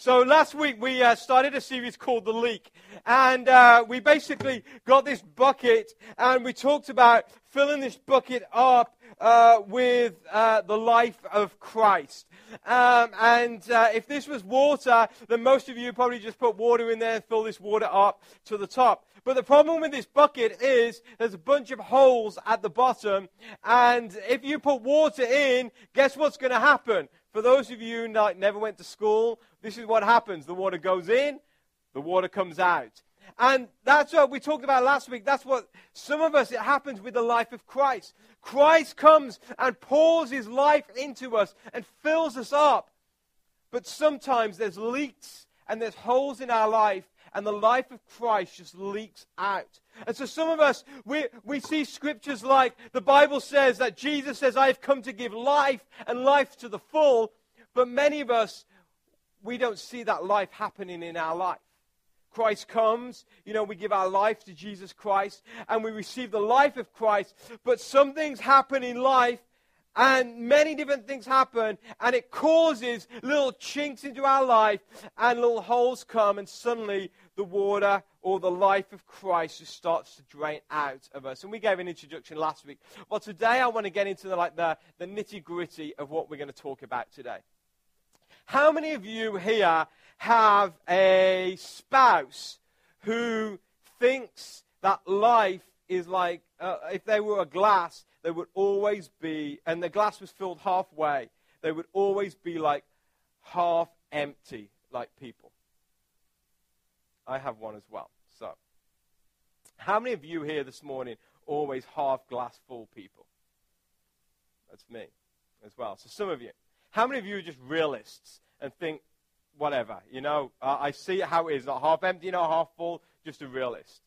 So last week we uh, started a series called The Leak. And uh, we basically got this bucket and we talked about filling this bucket up uh, with uh, the life of Christ. Um, and uh, if this was water, then most of you probably just put water in there and fill this water up to the top. But the problem with this bucket is there's a bunch of holes at the bottom. And if you put water in, guess what's going to happen? For those of you who never went to school, this is what happens. The water goes in, the water comes out. And that's what we talked about last week. That's what some of us, it happens with the life of Christ. Christ comes and pours his life into us and fills us up. But sometimes there's leaks and there's holes in our life, and the life of Christ just leaks out. And so some of us, we, we see scriptures like the Bible says that Jesus says, I have come to give life and life to the full. But many of us, we don't see that life happening in our life. Christ comes, you know, we give our life to Jesus Christ and we receive the life of Christ. But some things happen in life and many different things happen and it causes little chinks into our life and little holes come and suddenly the water or the life of Christ just starts to drain out of us. And we gave an introduction last week. Well, today I want to get into the, like the, the nitty gritty of what we're going to talk about today. How many of you here have a spouse who thinks that life is like, uh, if they were a glass, they would always be, and the glass was filled halfway, they would always be like half empty, like people. I have one as well. So, how many of you here this morning always half glass full people? That's me as well. So, some of you. How many of you are just realists and think, whatever, you know, uh, I see how it is, not half empty, not half full, just a realist.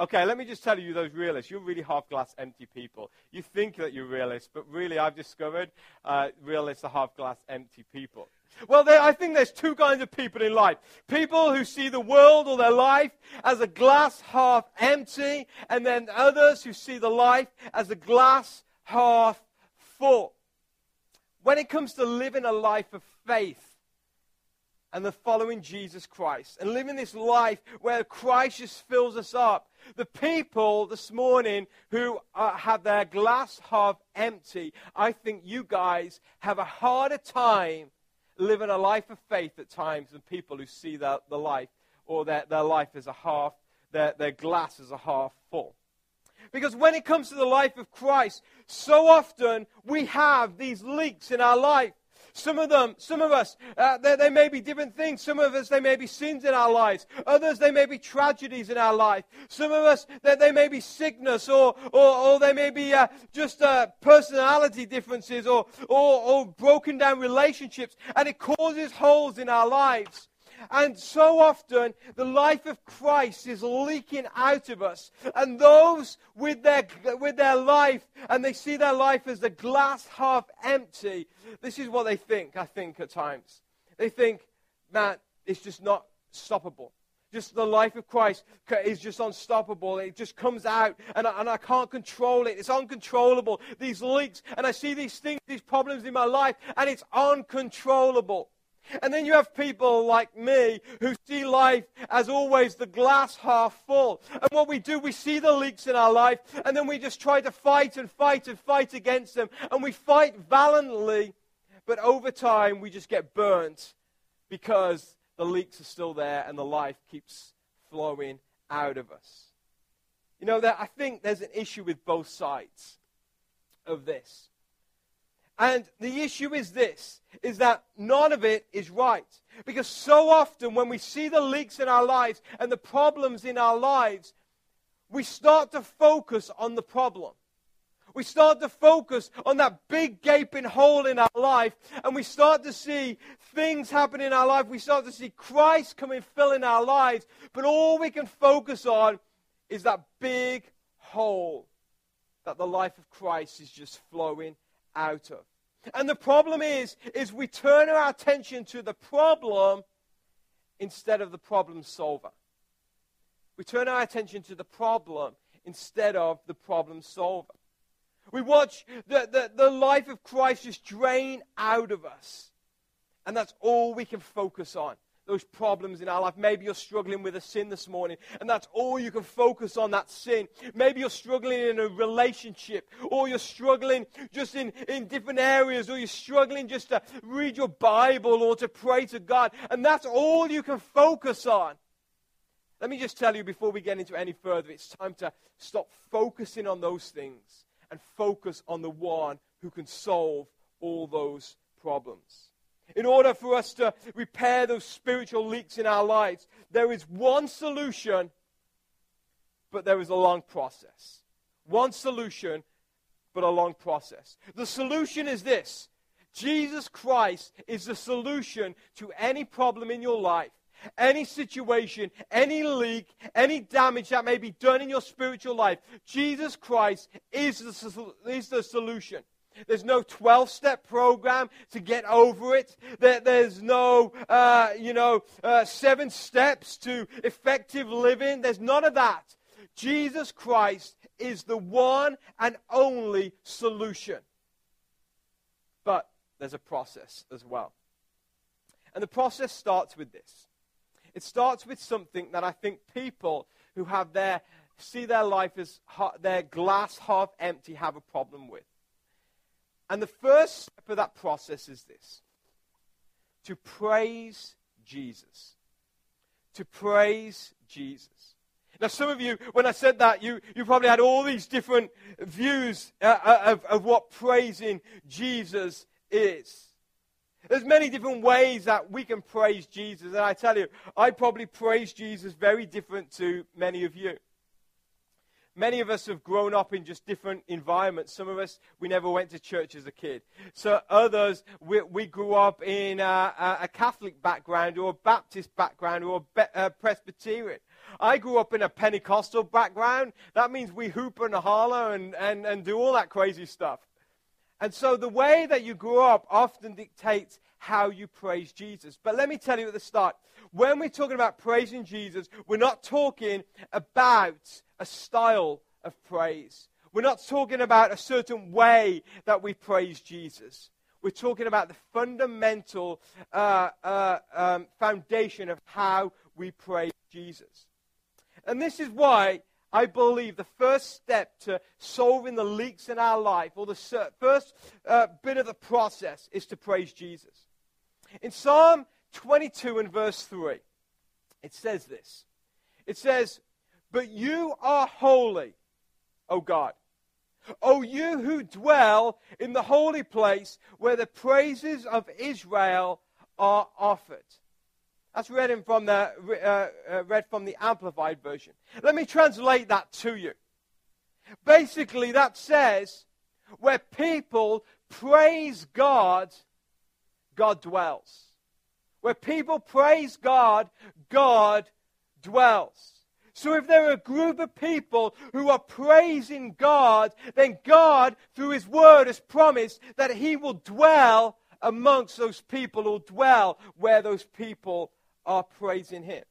Okay, let me just tell you, those realists, you're really half glass empty people. You think that you're realists, but really, I've discovered uh, realists are half glass empty people. Well, there, I think there's two kinds of people in life. People who see the world or their life as a glass half empty, and then others who see the life as a glass half full. When it comes to living a life of faith and the following Jesus Christ and living this life where Christ just fills us up, the people this morning who uh, have their glass half empty, I think you guys have a harder time living a life of faith at times than people who see the, the life or their, their life as a half, their, their glass as a half full. Because when it comes to the life of Christ, so often we have these leaks in our life. Some of them, some of us, uh, they, they, may be different things. Some of us, they may be sins in our lives. Others, they may be tragedies in our life. Some of us, they, they may be sickness or, or, or they may be uh, just uh, personality differences or, or, or broken down relationships. And it causes holes in our lives. And so often, the life of Christ is leaking out of us. And those with their, with their life, and they see their life as the glass half empty, this is what they think, I think, at times. They think, man, it's just not stoppable. Just the life of Christ is just unstoppable. It just comes out, and I, and I can't control it. It's uncontrollable. These leaks, and I see these things, these problems in my life, and it's uncontrollable. And then you have people like me who see life as always the glass half full. And what we do, we see the leaks in our life, and then we just try to fight and fight and fight against them. And we fight valiantly, but over time we just get burnt because the leaks are still there and the life keeps flowing out of us. You know, that I think there's an issue with both sides of this. And the issue is this is that none of it is right. Because so often when we see the leaks in our lives and the problems in our lives, we start to focus on the problem. We start to focus on that big gaping hole in our life, and we start to see things happen in our life. We start to see Christ come and fill in our lives, but all we can focus on is that big hole that the life of Christ is just flowing out of. And the problem is, is we turn our attention to the problem instead of the problem solver. We turn our attention to the problem instead of the problem solver. We watch the, the, the life of Christ just drain out of us. And that's all we can focus on. Those problems in our life. Maybe you're struggling with a sin this morning, and that's all you can focus on that sin. Maybe you're struggling in a relationship, or you're struggling just in, in different areas, or you're struggling just to read your Bible or to pray to God, and that's all you can focus on. Let me just tell you before we get into any further, it's time to stop focusing on those things and focus on the one who can solve all those problems. In order for us to repair those spiritual leaks in our lives, there is one solution, but there is a long process. One solution, but a long process. The solution is this Jesus Christ is the solution to any problem in your life, any situation, any leak, any damage that may be done in your spiritual life. Jesus Christ is the, is the solution. There's no 12 step program to get over it. There, there's no, uh, you know, uh, seven steps to effective living. There's none of that. Jesus Christ is the one and only solution. But there's a process as well. And the process starts with this it starts with something that I think people who have their see their life as their glass half empty have a problem with. And the first step of that process is this to praise Jesus. To praise Jesus. Now, some of you, when I said that, you, you probably had all these different views uh, uh, of, of what praising Jesus is. There's many different ways that we can praise Jesus. And I tell you, I probably praise Jesus very different to many of you. Many of us have grown up in just different environments. Some of us, we never went to church as a kid. So others, we, we grew up in a, a, Catholic background or a Baptist background or a, a uh, Presbyterian. I grew up in a Pentecostal background. That means we hoop and holler and, and, and do all that crazy stuff. And so the way that you grew up often dictates how you praise Jesus. But let me tell you at the start when we're talking about praising Jesus, we're not talking about a style of praise. We're not talking about a certain way that we praise Jesus. We're talking about the fundamental uh, uh, um, foundation of how we praise Jesus. And this is why I believe the first step to solving the leaks in our life, or the first uh, bit of the process, is to praise Jesus. In Psalm 22 and verse 3, it says this It says, but you are holy, O God. O you who dwell in the holy place where the praises of Israel are offered. That's read from the, uh, uh, read from the Amplified Version. Let me translate that to you. Basically, that says, where people praise God, God dwells. Where people praise God, God dwells. So if there are a group of people who are praising God, then God, through His Word, has promised that He will dwell amongst those people or dwell where those people are praising Him.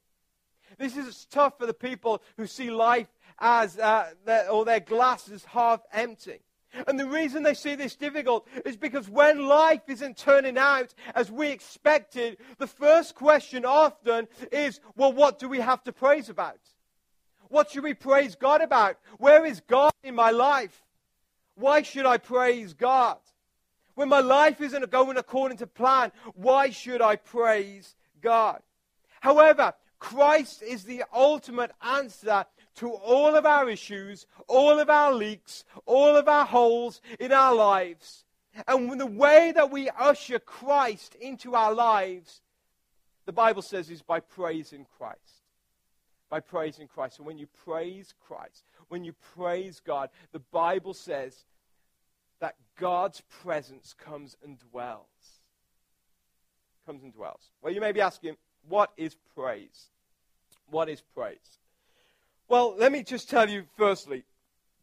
This is tough for the people who see life as, uh, their, or their glasses half empty. And the reason they see this difficult is because when life isn't turning out as we expected, the first question often is, well, what do we have to praise about? What should we praise God about? Where is God in my life? Why should I praise God? When my life isn't going according to plan, why should I praise God? However, Christ is the ultimate answer to all of our issues, all of our leaks, all of our holes in our lives. And the way that we usher Christ into our lives, the Bible says, is by praising Christ by praising Christ. And when you praise Christ, when you praise God, the Bible says that God's presence comes and dwells. Comes and dwells. Well, you may be asking, what is praise? What is praise? Well, let me just tell you firstly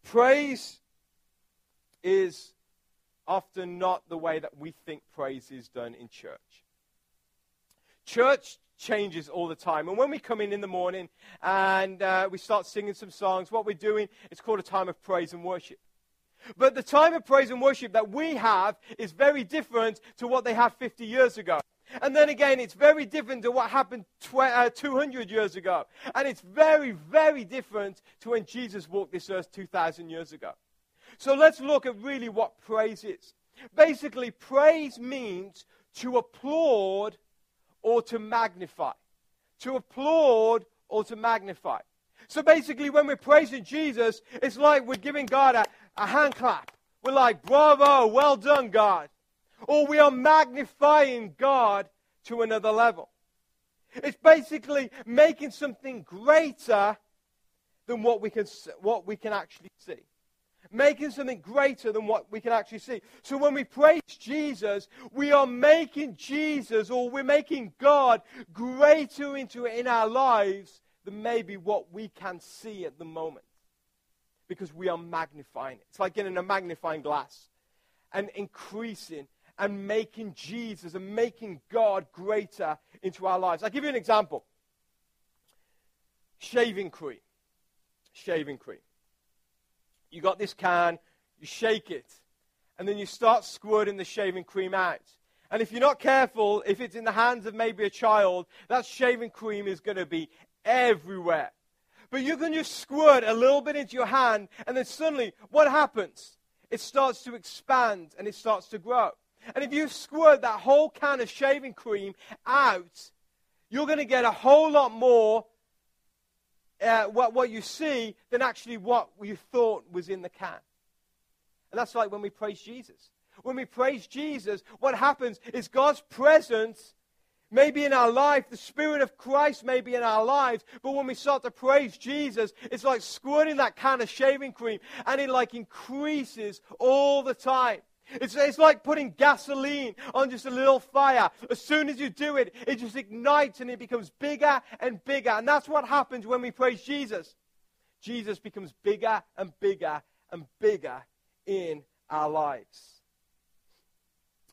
praise is often not the way that we think praise is done in church. Church changes all the time. And when we come in in the morning and uh, we start singing some songs, what we're doing is called a time of praise and worship. But the time of praise and worship that we have is very different to what they had 50 years ago. And then again, it's very different to what happened tw- uh, 200 years ago. And it's very, very different to when Jesus walked this earth 2,000 years ago. So let's look at really what praise is. Basically, praise means to applaud or to magnify. To applaud or to magnify. So basically, when we're praising Jesus, it's like we're giving God a, a hand clap. We're like, bravo, well done, God. Or we are magnifying God to another level. It's basically making something greater than what we can, what we can actually see. Making something greater than what we can actually see. So when we praise Jesus, we are making Jesus or we're making God greater into in our lives than maybe what we can see at the moment. Because we are magnifying it. It's like getting a magnifying glass and increasing and making Jesus and making God greater into our lives. I'll give you an example shaving cream. Shaving cream. You got this can, you shake it, and then you start squirting the shaving cream out. And if you're not careful, if it's in the hands of maybe a child, that shaving cream is going to be everywhere. But you can just squirt a little bit into your hand, and then suddenly, what happens? It starts to expand and it starts to grow. And if you squirt that whole can of shaving cream out, you're going to get a whole lot more uh, what, what you see than actually what you thought was in the can. And that's like when we praise Jesus. When we praise Jesus, what happens is God's presence may be in our life, the Spirit of Christ may be in our lives, but when we start to praise Jesus, it's like squirting that can of shaving cream, and it like increases all the time. It's, it's like putting gasoline on just a little fire. As soon as you do it, it just ignites and it becomes bigger and bigger. And that's what happens when we praise Jesus. Jesus becomes bigger and bigger and bigger in our lives.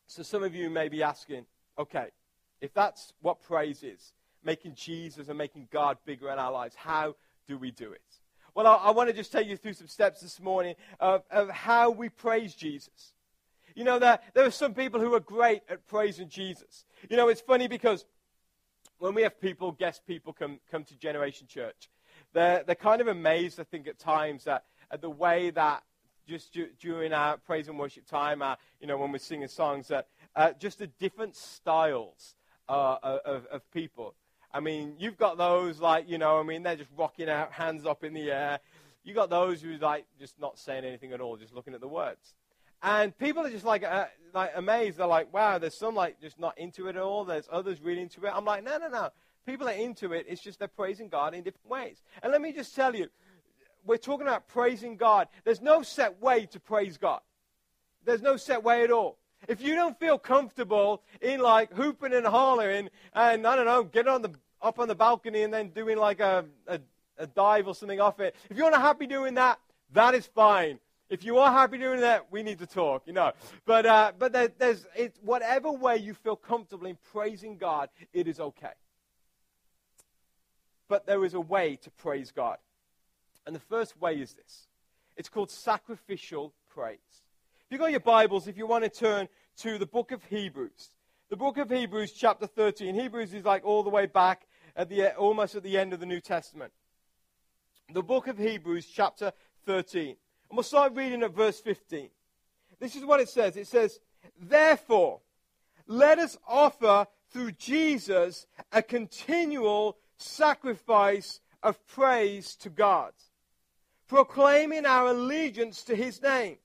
So some of you may be asking, okay, if that's what praise is, making Jesus and making God bigger in our lives, how do we do it? Well, I, I want to just take you through some steps this morning of, of how we praise Jesus. You know, there, there are some people who are great at praising Jesus. You know, it's funny because when we have people, guest people, come, come to Generation Church, they're, they're kind of amazed, I think, at times at, at the way that just du- during our praise and worship time, uh, you know, when we're singing songs, that uh, just the different styles uh, of, of people. I mean, you've got those like, you know, I mean, they're just rocking out, hands up in the air. You've got those who like just not saying anything at all, just looking at the words. And people are just like, uh, like amazed. They're like, wow, there's some like just not into it at all. There's others really into it. I'm like, no, no, no. People are into it. It's just they're praising God in different ways. And let me just tell you, we're talking about praising God. There's no set way to praise God. There's no set way at all. If you don't feel comfortable in like hooping and hollering and I don't know, getting on the up on the balcony and then doing like a, a, a dive or something off it, if you're not happy doing that, that is fine. If you are happy doing that, we need to talk, you know. But, uh, but there, there's, it's whatever way you feel comfortable in praising God, it is okay. But there is a way to praise God. And the first way is this it's called sacrificial praise. If you've got your Bibles, if you want to turn to the book of Hebrews, the book of Hebrews, chapter 13. Hebrews is like all the way back at the, almost at the end of the New Testament. The book of Hebrews, chapter 13. And we'll start reading at verse 15. This is what it says it says, Therefore, let us offer through Jesus a continual sacrifice of praise to God, proclaiming our allegiance to his name.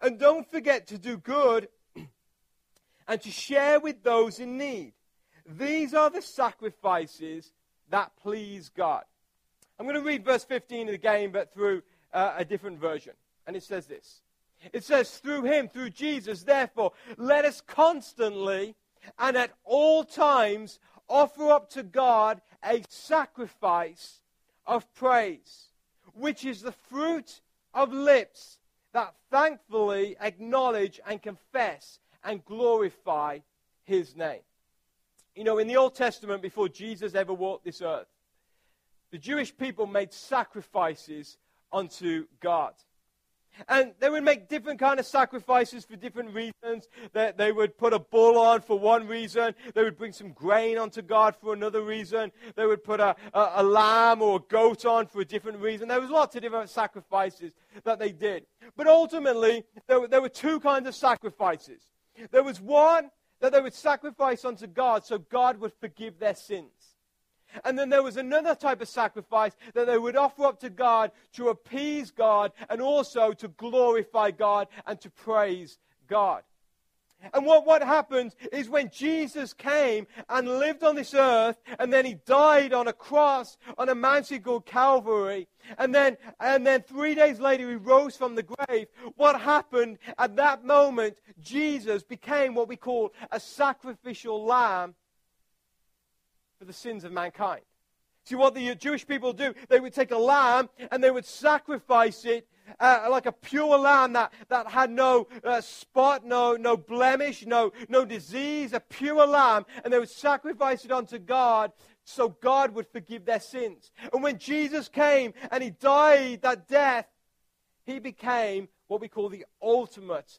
And don't forget to do good and to share with those in need. These are the sacrifices that please God. I'm going to read verse 15 again, but through uh, a different version. And it says this It says, Through him, through Jesus, therefore, let us constantly and at all times offer up to God a sacrifice of praise, which is the fruit of lips that thankfully acknowledge and confess and glorify his name. You know, in the Old Testament, before Jesus ever walked this earth, the Jewish people made sacrifices unto God. And they would make different kind of sacrifices for different reasons. They, they, would put a bull on for one reason. They would bring some grain unto God for another reason. They would put a, a, a lamb or a goat on for a different reason. There was lots of different sacrifices that they did. But ultimately, there, there were two kinds of sacrifices. There was one that they would sacrifice unto God so God would forgive their sins. And then there was another type of sacrifice that they would offer up to God to appease God and also to glorify God and to praise God. And what, what happens is when Jesus came and lived on this earth, and then he died on a cross on a mountain called Calvary, and then, and then three days later he rose from the grave, what happened at that moment, Jesus became what we call a sacrificial lamb for the sins of mankind. See what the Jewish people do? They would take a lamb and they would sacrifice it uh, like a pure lamb that, that had no uh, spot, no, no blemish, no, no disease, a pure lamb, and they would sacrifice it unto God so God would forgive their sins. And when Jesus came and he died that death, he became what we call the ultimate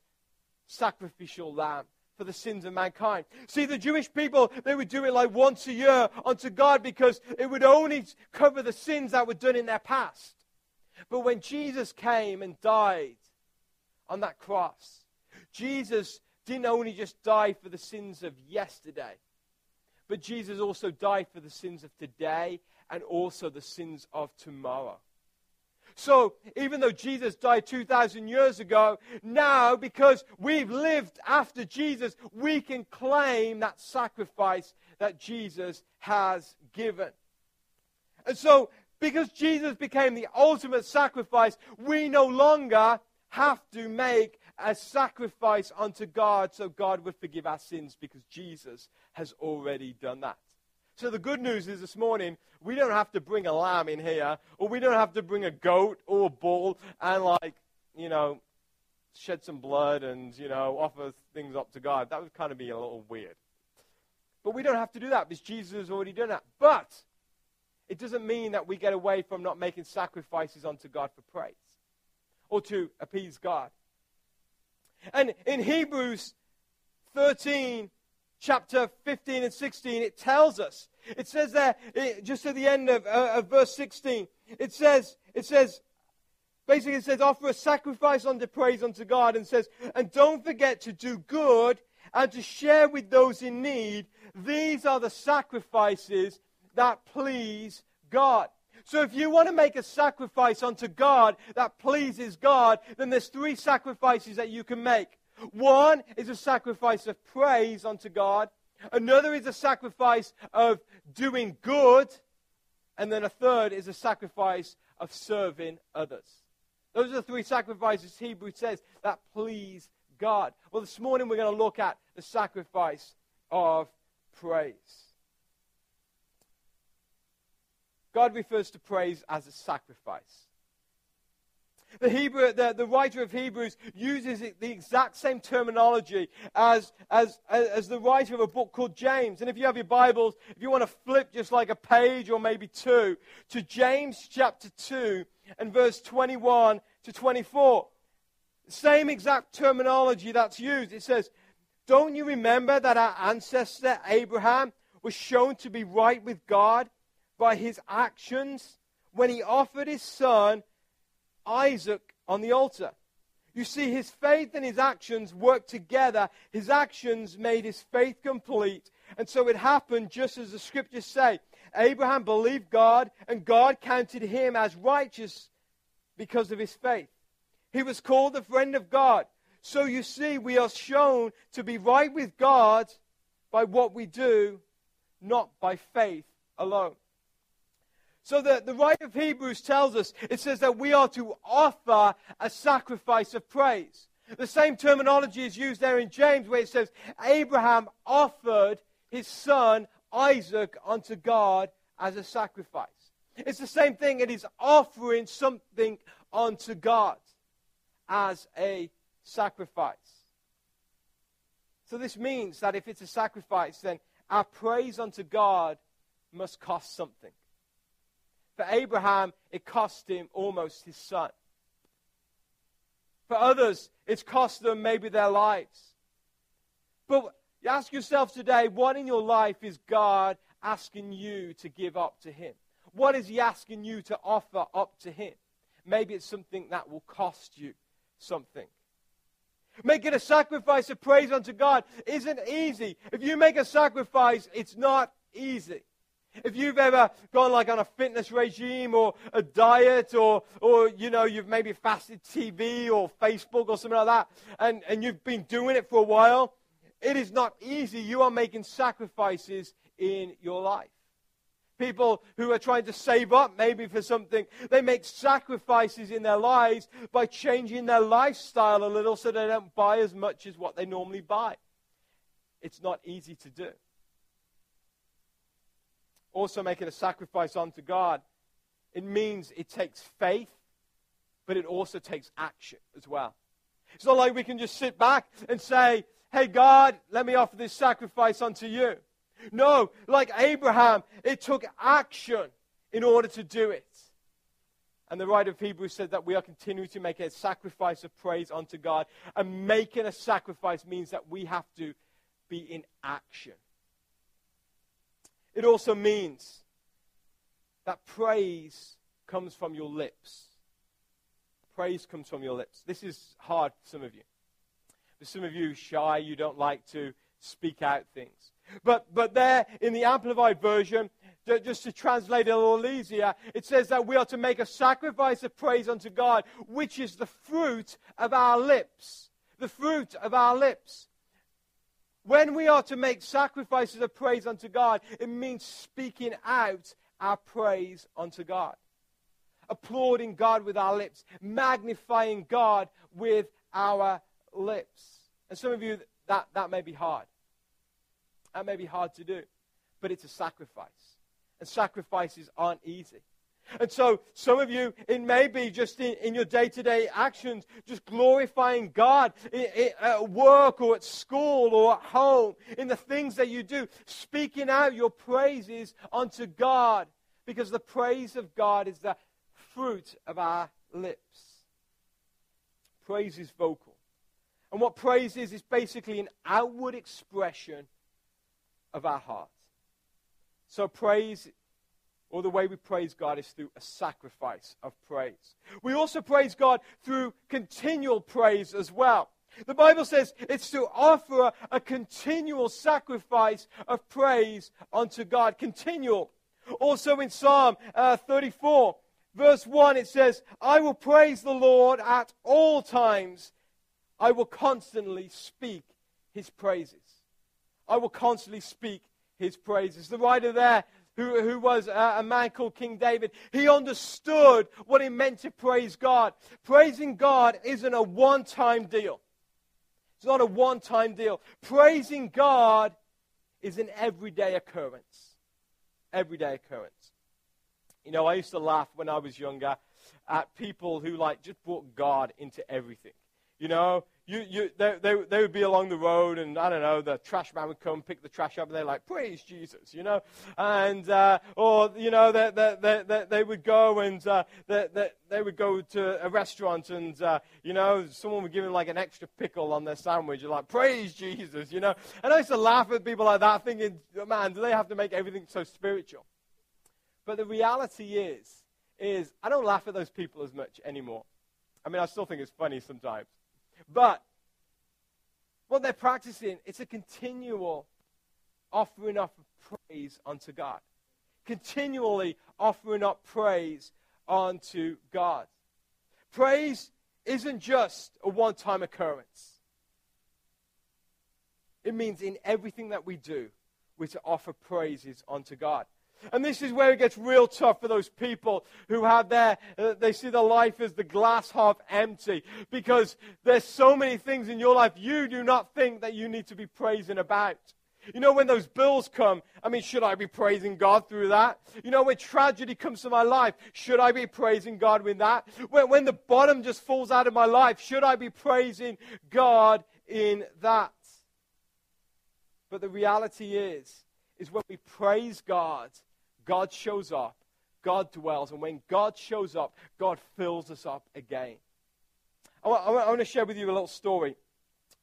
sacrificial lamb for the sins of mankind. See, the Jewish people, they would do it like once a year unto God because it would only cover the sins that were done in their past. But when Jesus came and died on that cross, Jesus didn't only just die for the sins of yesterday, but Jesus also died for the sins of today and also the sins of tomorrow. So, even though Jesus died 2,000 years ago, now, because we've lived after Jesus, we can claim that sacrifice that Jesus has given. And so, because Jesus became the ultimate sacrifice, we no longer have to make a sacrifice unto God so God would forgive our sins because Jesus has already done that. So the good news is this morning, we don't have to bring a lamb in here, or we don't have to bring a goat or a bull and, like, you know, shed some blood and, you know, offer things up to God. That would kind of be a little weird. But we don't have to do that because Jesus has already done that. But it doesn't mean that we get away from not making sacrifices unto God for praise or to appease God. And in Hebrews 13, chapter 15 and 16, it tells us. It says there, it, just at the end of, uh, of verse 16, it says, it says, basically it says, offer a sacrifice unto praise unto God, and says, and don't forget to do good and to share with those in need. These are the sacrifices that please God. So if you want to make a sacrifice unto God that pleases God, then there's three sacrifices that you can make. One is a sacrifice of praise unto God. Another is a sacrifice of doing good. And then a third is a sacrifice of serving others. Those are the three sacrifices Hebrew says that please God. Well, this morning we're going to look at the sacrifice of praise. God refers to praise as a sacrifice. The, Hebrew, the, the writer of Hebrews uses the exact same terminology as, as, as the writer of a book called James. And if you have your Bibles, if you want to flip just like a page or maybe two to James chapter 2 and verse 21 to 24, same exact terminology that's used. It says, Don't you remember that our ancestor Abraham was shown to be right with God by his actions when he offered his son Isaac on the altar. You see, his faith and his actions worked together. His actions made his faith complete. And so it happened just as the scriptures say. Abraham believed God, and God counted him as righteous because of his faith. He was called the friend of God. So you see, we are shown to be right with God by what we do, not by faith alone. So the, the writer of Hebrews tells us, it says that we are to offer a sacrifice of praise. The same terminology is used there in James where it says, Abraham offered his son Isaac unto God as a sacrifice. It's the same thing. It is offering something unto God as a sacrifice. So this means that if it's a sacrifice, then our praise unto God must cost something. For Abraham, it cost him almost his son. For others, it's cost them maybe their lives. But ask yourself today what in your life is God asking you to give up to Him? What is He asking you to offer up to Him? Maybe it's something that will cost you something. Making a sacrifice of praise unto God isn't easy. If you make a sacrifice, it's not easy. If you've ever gone like on a fitness regime or a diet or, or you know, you've maybe fasted TV or Facebook or something like that, and, and you've been doing it for a while, it is not easy. You are making sacrifices in your life. People who are trying to save up maybe for something, they make sacrifices in their lives by changing their lifestyle a little so they don't buy as much as what they normally buy. It's not easy to do. Also, making a sacrifice unto God, it means it takes faith, but it also takes action as well. It's not like we can just sit back and say, Hey, God, let me offer this sacrifice unto you. No, like Abraham, it took action in order to do it. And the writer of Hebrews said that we are continuing to make a sacrifice of praise unto God. And making a sacrifice means that we have to be in action. It also means that praise comes from your lips. Praise comes from your lips. This is hard for some of you. For some of you, shy, you don't like to speak out things. But, but there in the Amplified Version, just to translate it a little easier, it says that we are to make a sacrifice of praise unto God, which is the fruit of our lips. The fruit of our lips. When we are to make sacrifices of praise unto God, it means speaking out our praise unto God. Applauding God with our lips, magnifying God with our lips. And some of you, that, that may be hard. That may be hard to do, but it's a sacrifice. And sacrifices aren't easy. And so, some of you, it may be just in, in your day to day actions, just glorifying God at work or at school or at home, in the things that you do, speaking out your praises unto God, because the praise of God is the fruit of our lips. Praise is vocal. And what praise is, is basically an outward expression of our heart. So praise, or the way we praise God, is through a sacrifice of praise. We also praise God through continual praise as well. The Bible says it's to offer a, continual sacrifice of praise unto God. Continual. Also in Psalm uh, 34, verse 1, it says, I will praise the Lord at all times. I will constantly speak his praises. I will constantly speak his praises. The writer there, who, who was a, a man called King David, he understood what it meant to praise God. Praising God isn't a one time deal. It's not a one time deal. Praising God is an everyday occurrence. Everyday occurrence. You know, I used to laugh when I was younger at people who like just brought God into everything. You know, you, you, they, they, they would be along the road, and I don't know, the trash man would come pick the trash up, and they're like, "Praise Jesus," you know, and uh, or you know, they, they, they, they would go and uh, they, they, they would go to a restaurant, and uh, you know, someone would give them like an extra pickle on their sandwich, and like, "Praise Jesus," you know. And I used to laugh at people like that, thinking, "Man, do they have to make everything so spiritual?" But the reality is, is I don't laugh at those people as much anymore. I mean, I still think it's funny sometimes. But what they're practicing, it's a continual offering up of praise unto God. Continually offering up praise unto God. Praise isn't just a one time occurrence, it means in everything that we do, we're to offer praises unto God. And this is where it gets real tough for those people who have their, uh, they see their life as the glass half empty because there's so many things in your life you do not think that you need to be praising about. You know, when those bills come, I mean, should I be praising God through that? You know, when tragedy comes to my life, should I be praising God with that? When, when the bottom just falls out of my life, should I be praising God in that? But the reality is, is when we praise God, God shows up, God dwells, and when God shows up, God fills us up again. I want, to share with you a little story.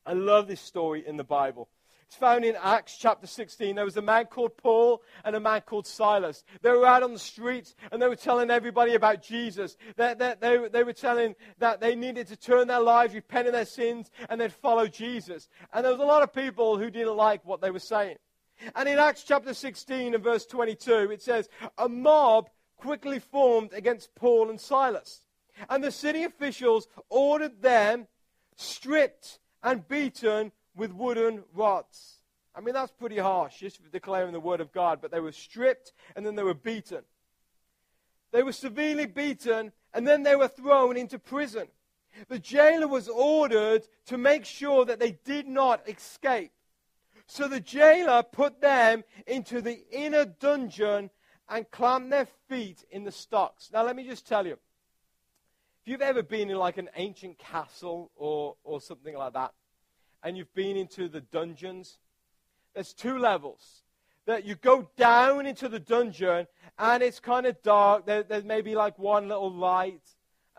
I love this story in the Bible. It's found in Acts chapter 16. There was a man called Paul and a man called Silas. They were out on the streets and they were telling everybody about Jesus. They, they, they, they were telling that they needed to turn their lives, repent of their sins, and then follow Jesus. And there was a lot of people who didn't like what they were saying. And in Acts chapter 16 and verse 22, it says, A mob quickly formed against Paul and Silas. And the city officials ordered them stripped and beaten with wooden rods. I mean, that's pretty harsh, just for declaring the word of God. But they were stripped and then they were beaten. They were severely beaten and then they were thrown into prison. The jailer was ordered to make sure that they did not escape. So the jailer put them into the inner dungeon and clamped their feet in the stocks. Now, let me just tell you if you've ever been in like an ancient castle or, or something like that, and you've been into the dungeons, there's two levels. That you go down into the dungeon and it's kind of dark. There, there's maybe like one little light,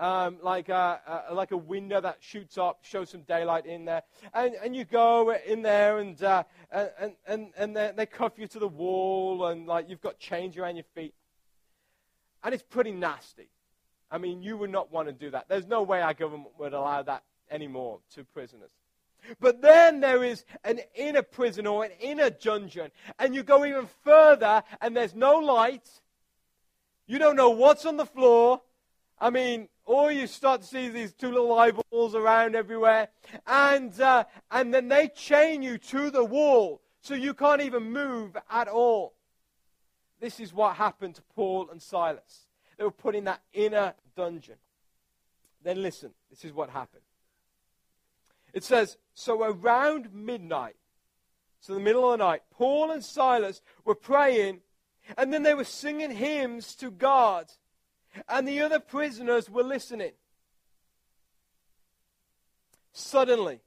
um, like, a, a, like a window that shoots up, shows some daylight in there. And, and you go in there and, uh, and, and, and they, they cuff you to the wall and like you've got chains around your feet. And it's pretty nasty. I mean, you would not want to do that. There's no way our government would allow that anymore to prisoners. But then there is an inner prison or an inner dungeon. And you go even further, and there's no light. You don't know what's on the floor. I mean, or you start to see these two little eyeballs around everywhere. And, uh, and then they chain you to the wall so you can't even move at all. This is what happened to Paul and Silas. They were put in that inner dungeon. Then listen, this is what happened. It says, So around midnight, so the middle of the night, Paul and Silas were praying, and then they were singing hymns to God, and the other prisoners were listening. Suddenly,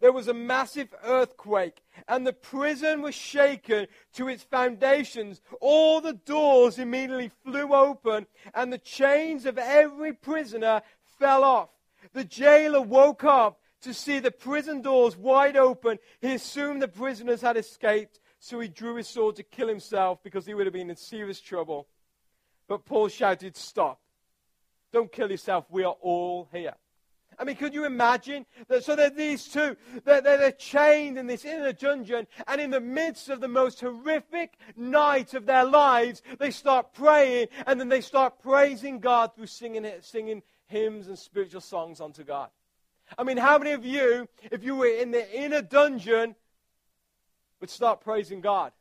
there was a massive earthquake, and the prison was shaken to its foundations. All the doors immediately flew open, and the chains of every prisoner fell off. The jailer woke up to see the prison doors wide open. He assumed the prisoners had escaped, so he drew his sword to kill himself because he would have been in serious trouble. But Paul shouted, Stop. Don't kill yourself. We are all here. I mean, could you imagine? That, so that these two, they're, they're chained in this inner dungeon, and in the midst of the most horrific night of their lives, they start praying, and then they start praising God through singing, singing hymns and spiritual songs unto God. I mean, how many of you, if you were in the inner dungeon, would start praising God?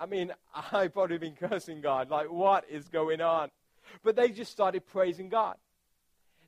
I mean, I've probably been cursing God. Like, what is going on? But they just started praising God.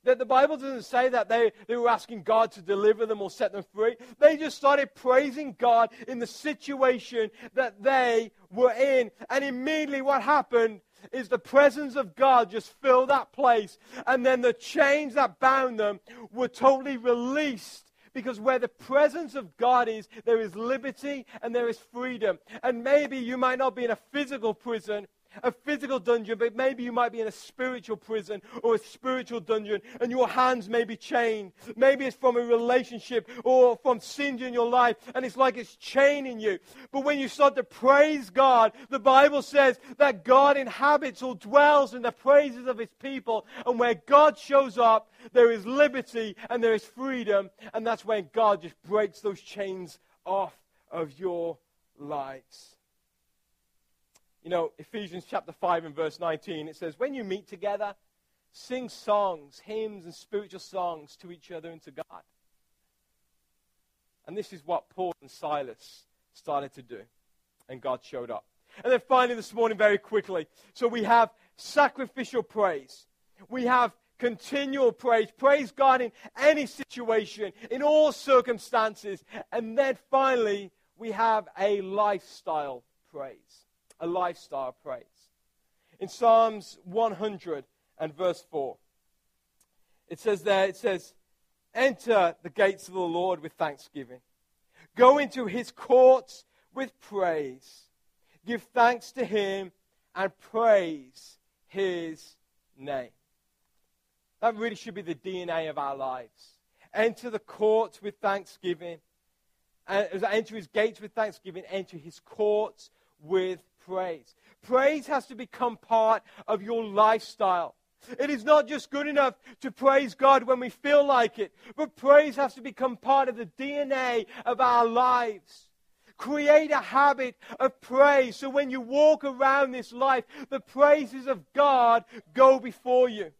That the Bible doesn't say that they, they were asking God to deliver them or set them free. They just started praising God in the situation that they were in. And immediately what happened is the presence of God just filled that place. And then the chains that bound them were totally released. Because where the presence of God is, there is liberty and there is freedom. And maybe you might not be in a physical prison, a physical dungeon, but maybe you might be in a spiritual prison or a spiritual dungeon, and your hands may be chained. Maybe it's from a relationship or from sins in your life, and it's like it's chaining you. But when you start to praise God, the Bible says that God inhabits or dwells in the praises of his people, and where God shows up, there is liberty and there is freedom, and that's when God just breaks those chains off of your lives. You know, Ephesians chapter 5 and verse 19, it says, When you meet together, sing songs, hymns, and spiritual songs to each other and to God. And this is what Paul and Silas started to do. And God showed up. And then finally, this morning, very quickly, so we have sacrificial praise. We have continual praise. Praise God in any situation, in all circumstances. And then finally, we have a lifestyle praise a lifestyle of praise. In Psalms 100 and verse 4, it says there, it says, Enter the gates of the Lord with thanksgiving. Go into his courts with praise. Give thanks to him and praise his name. That really should be the DNA of our lives. Enter the courts with thanksgiving. And enter his gates with thanksgiving. Enter his courts with praise. Praise has to become part of your lifestyle. It is not just good enough to praise God when we feel like it, but praise has to become part of the DNA of our lives. Create a habit of praise so when you walk around this life, the praises of God go before you.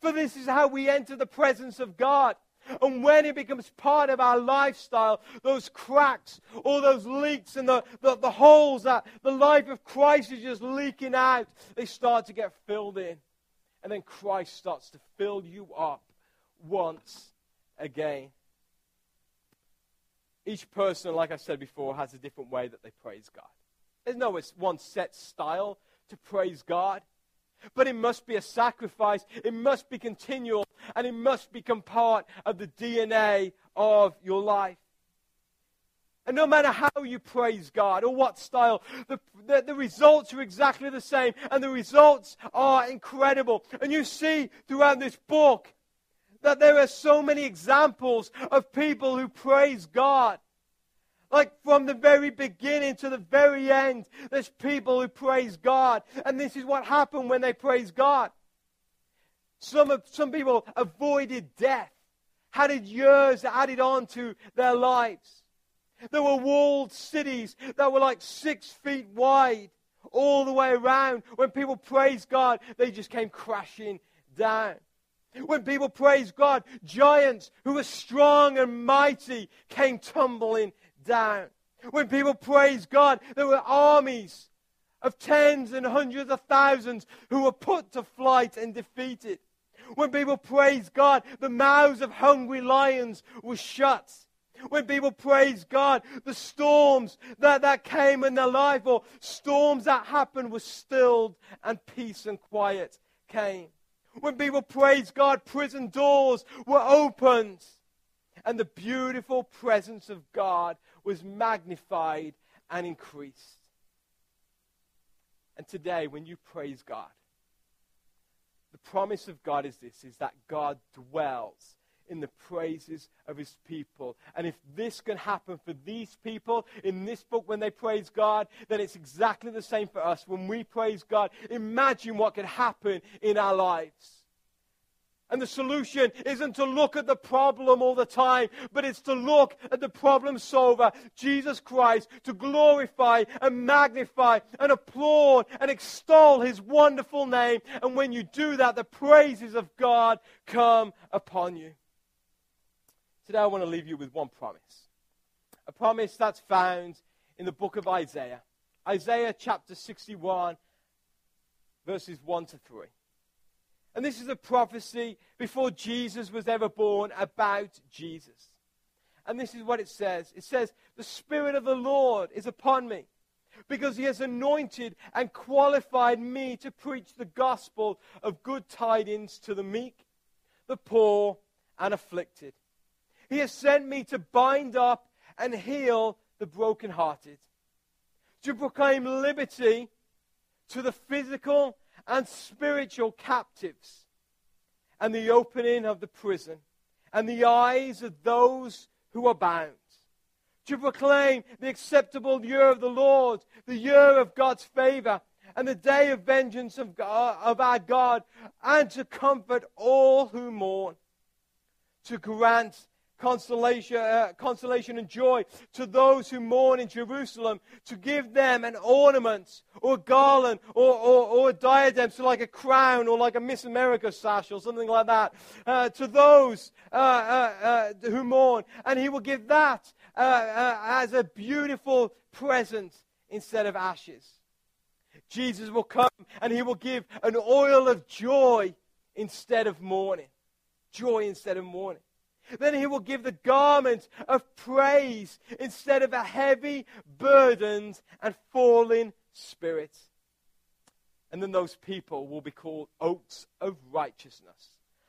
For this is how we enter the presence of God. And when it becomes part of our lifestyle, those cracks, all those leaks and the, the, the, holes that the life of Christ is just leaking out, they start to get filled in. And then Christ starts to fill you up once again. Each person, like I said before, has a different way that they praise God. There's no one set style to praise God. But it must be a sacrifice. It must be continual. And it must become part of the DNA of your life. And no matter how you praise God or what style, the, the, the, results are exactly the same. And the results are incredible. And you see throughout this book that there are so many examples of people who praise God. Like from the very beginning to the very end, there's people who praise God. And this is what happened when they praised God. Some, some people avoided death, had years added on to their lives. There were walled cities that were like six feet wide all the way around. When people praised God, they just came crashing down. When people praised God, giants who were strong and mighty came tumbling down. When people praised God, there were armies of tens and hundreds of thousands who were put to flight and defeated. When people praised God, the mouths of hungry lions were shut. When people praised God, the storms that, that came in their life or storms that happened were stilled and peace and quiet came. When people praised God, prison doors were opened and the beautiful presence of God was magnified and increased. And today, when you praise God, the promise of God is this is that God dwells in the praises of his people. And if this can happen for these people in this book when they praise God, then it's exactly the same for us when we praise God. Imagine what could happen in our lives. And the solution isn't to look at the problem all the time, but it's to look at the problem solver, Jesus Christ, to glorify and magnify and applaud and extol his wonderful name. And when you do that, the praises of God come upon you. Today, I want to leave you with one promise a promise that's found in the book of Isaiah. Isaiah chapter 61, verses 1 to 3. And this is a prophecy before Jesus was ever born about Jesus. And this is what it says it says, The Spirit of the Lord is upon me, because he has anointed and qualified me to preach the gospel of good tidings to the meek, the poor, and afflicted. He has sent me to bind up and heal the brokenhearted, to proclaim liberty to the physical and spiritual captives, and the opening of the prison, and the eyes of those who are bound, to proclaim the acceptable year of the Lord, the year of God's favor, and the day of vengeance of, God, of our God, and to comfort all who mourn, to grant consolation, uh, consolation and joy to those who mourn in Jerusalem, to give them an ornament or a garland or, or, or a diadem, so like a crown or like a Miss America sash or something like that, uh, to those uh, uh, uh who mourn. And he will give that uh, as a beautiful present instead of ashes. Jesus will come and he will give an oil of joy instead of mourning. Joy instead of mourning. Then he will give the garment of praise instead of a heavy, burdened, and falling spirit. And then those people will be called oaks of righteousness.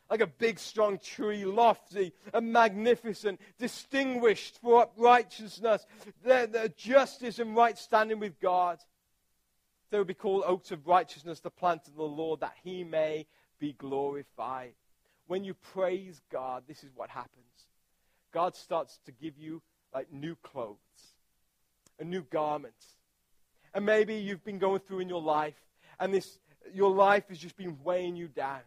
Like a big, strong tree, lofty and magnificent, distinguished for righteousness, their, their justice and right standing with God. They will be called oaks of righteousness, the plant of the Lord, that he may be glorified. When you praise God, this is what happens. God starts to give you like new clothes, a new garment. And maybe you've been going through in your life, and this your life has just been weighing you down.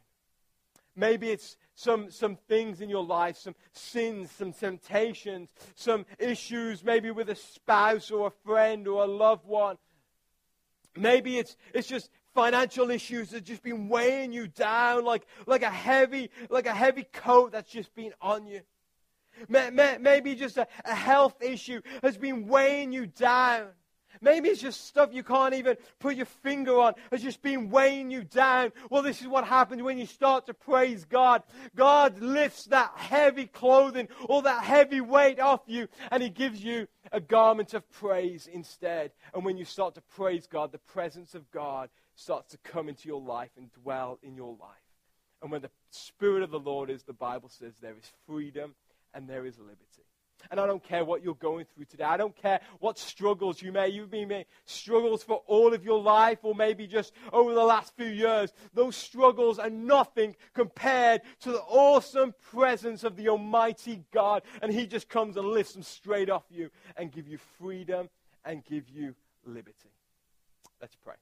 Maybe it's some, some things in your life, some sins, some temptations, some issues, maybe with a spouse or a friend or a loved one. Maybe it's, it's just financial issues that just been weighing you down like, like, a heavy, like a heavy coat that's just been on you. Maybe just a, a health issue has been weighing you down. Maybe it's just stuff you can't even put your finger on. It's just been weighing you down. Well, this is what happens when you start to praise God. God lifts that heavy clothing or that heavy weight off you and He gives you a garment of praise instead. And when you start to praise God, the presence of God starts to come into your life and dwell in your life. And when the Spirit of the Lord is, the Bible says there is freedom and there is liberty. And I don't care what you're going through today. I don't care what struggles you may, you've been struggles for all of your life or maybe just over the last few years. Those struggles are nothing compared to the awesome presence of the Almighty God. And He just comes and lifts them straight off you and give you freedom and give you liberty. Let's pray.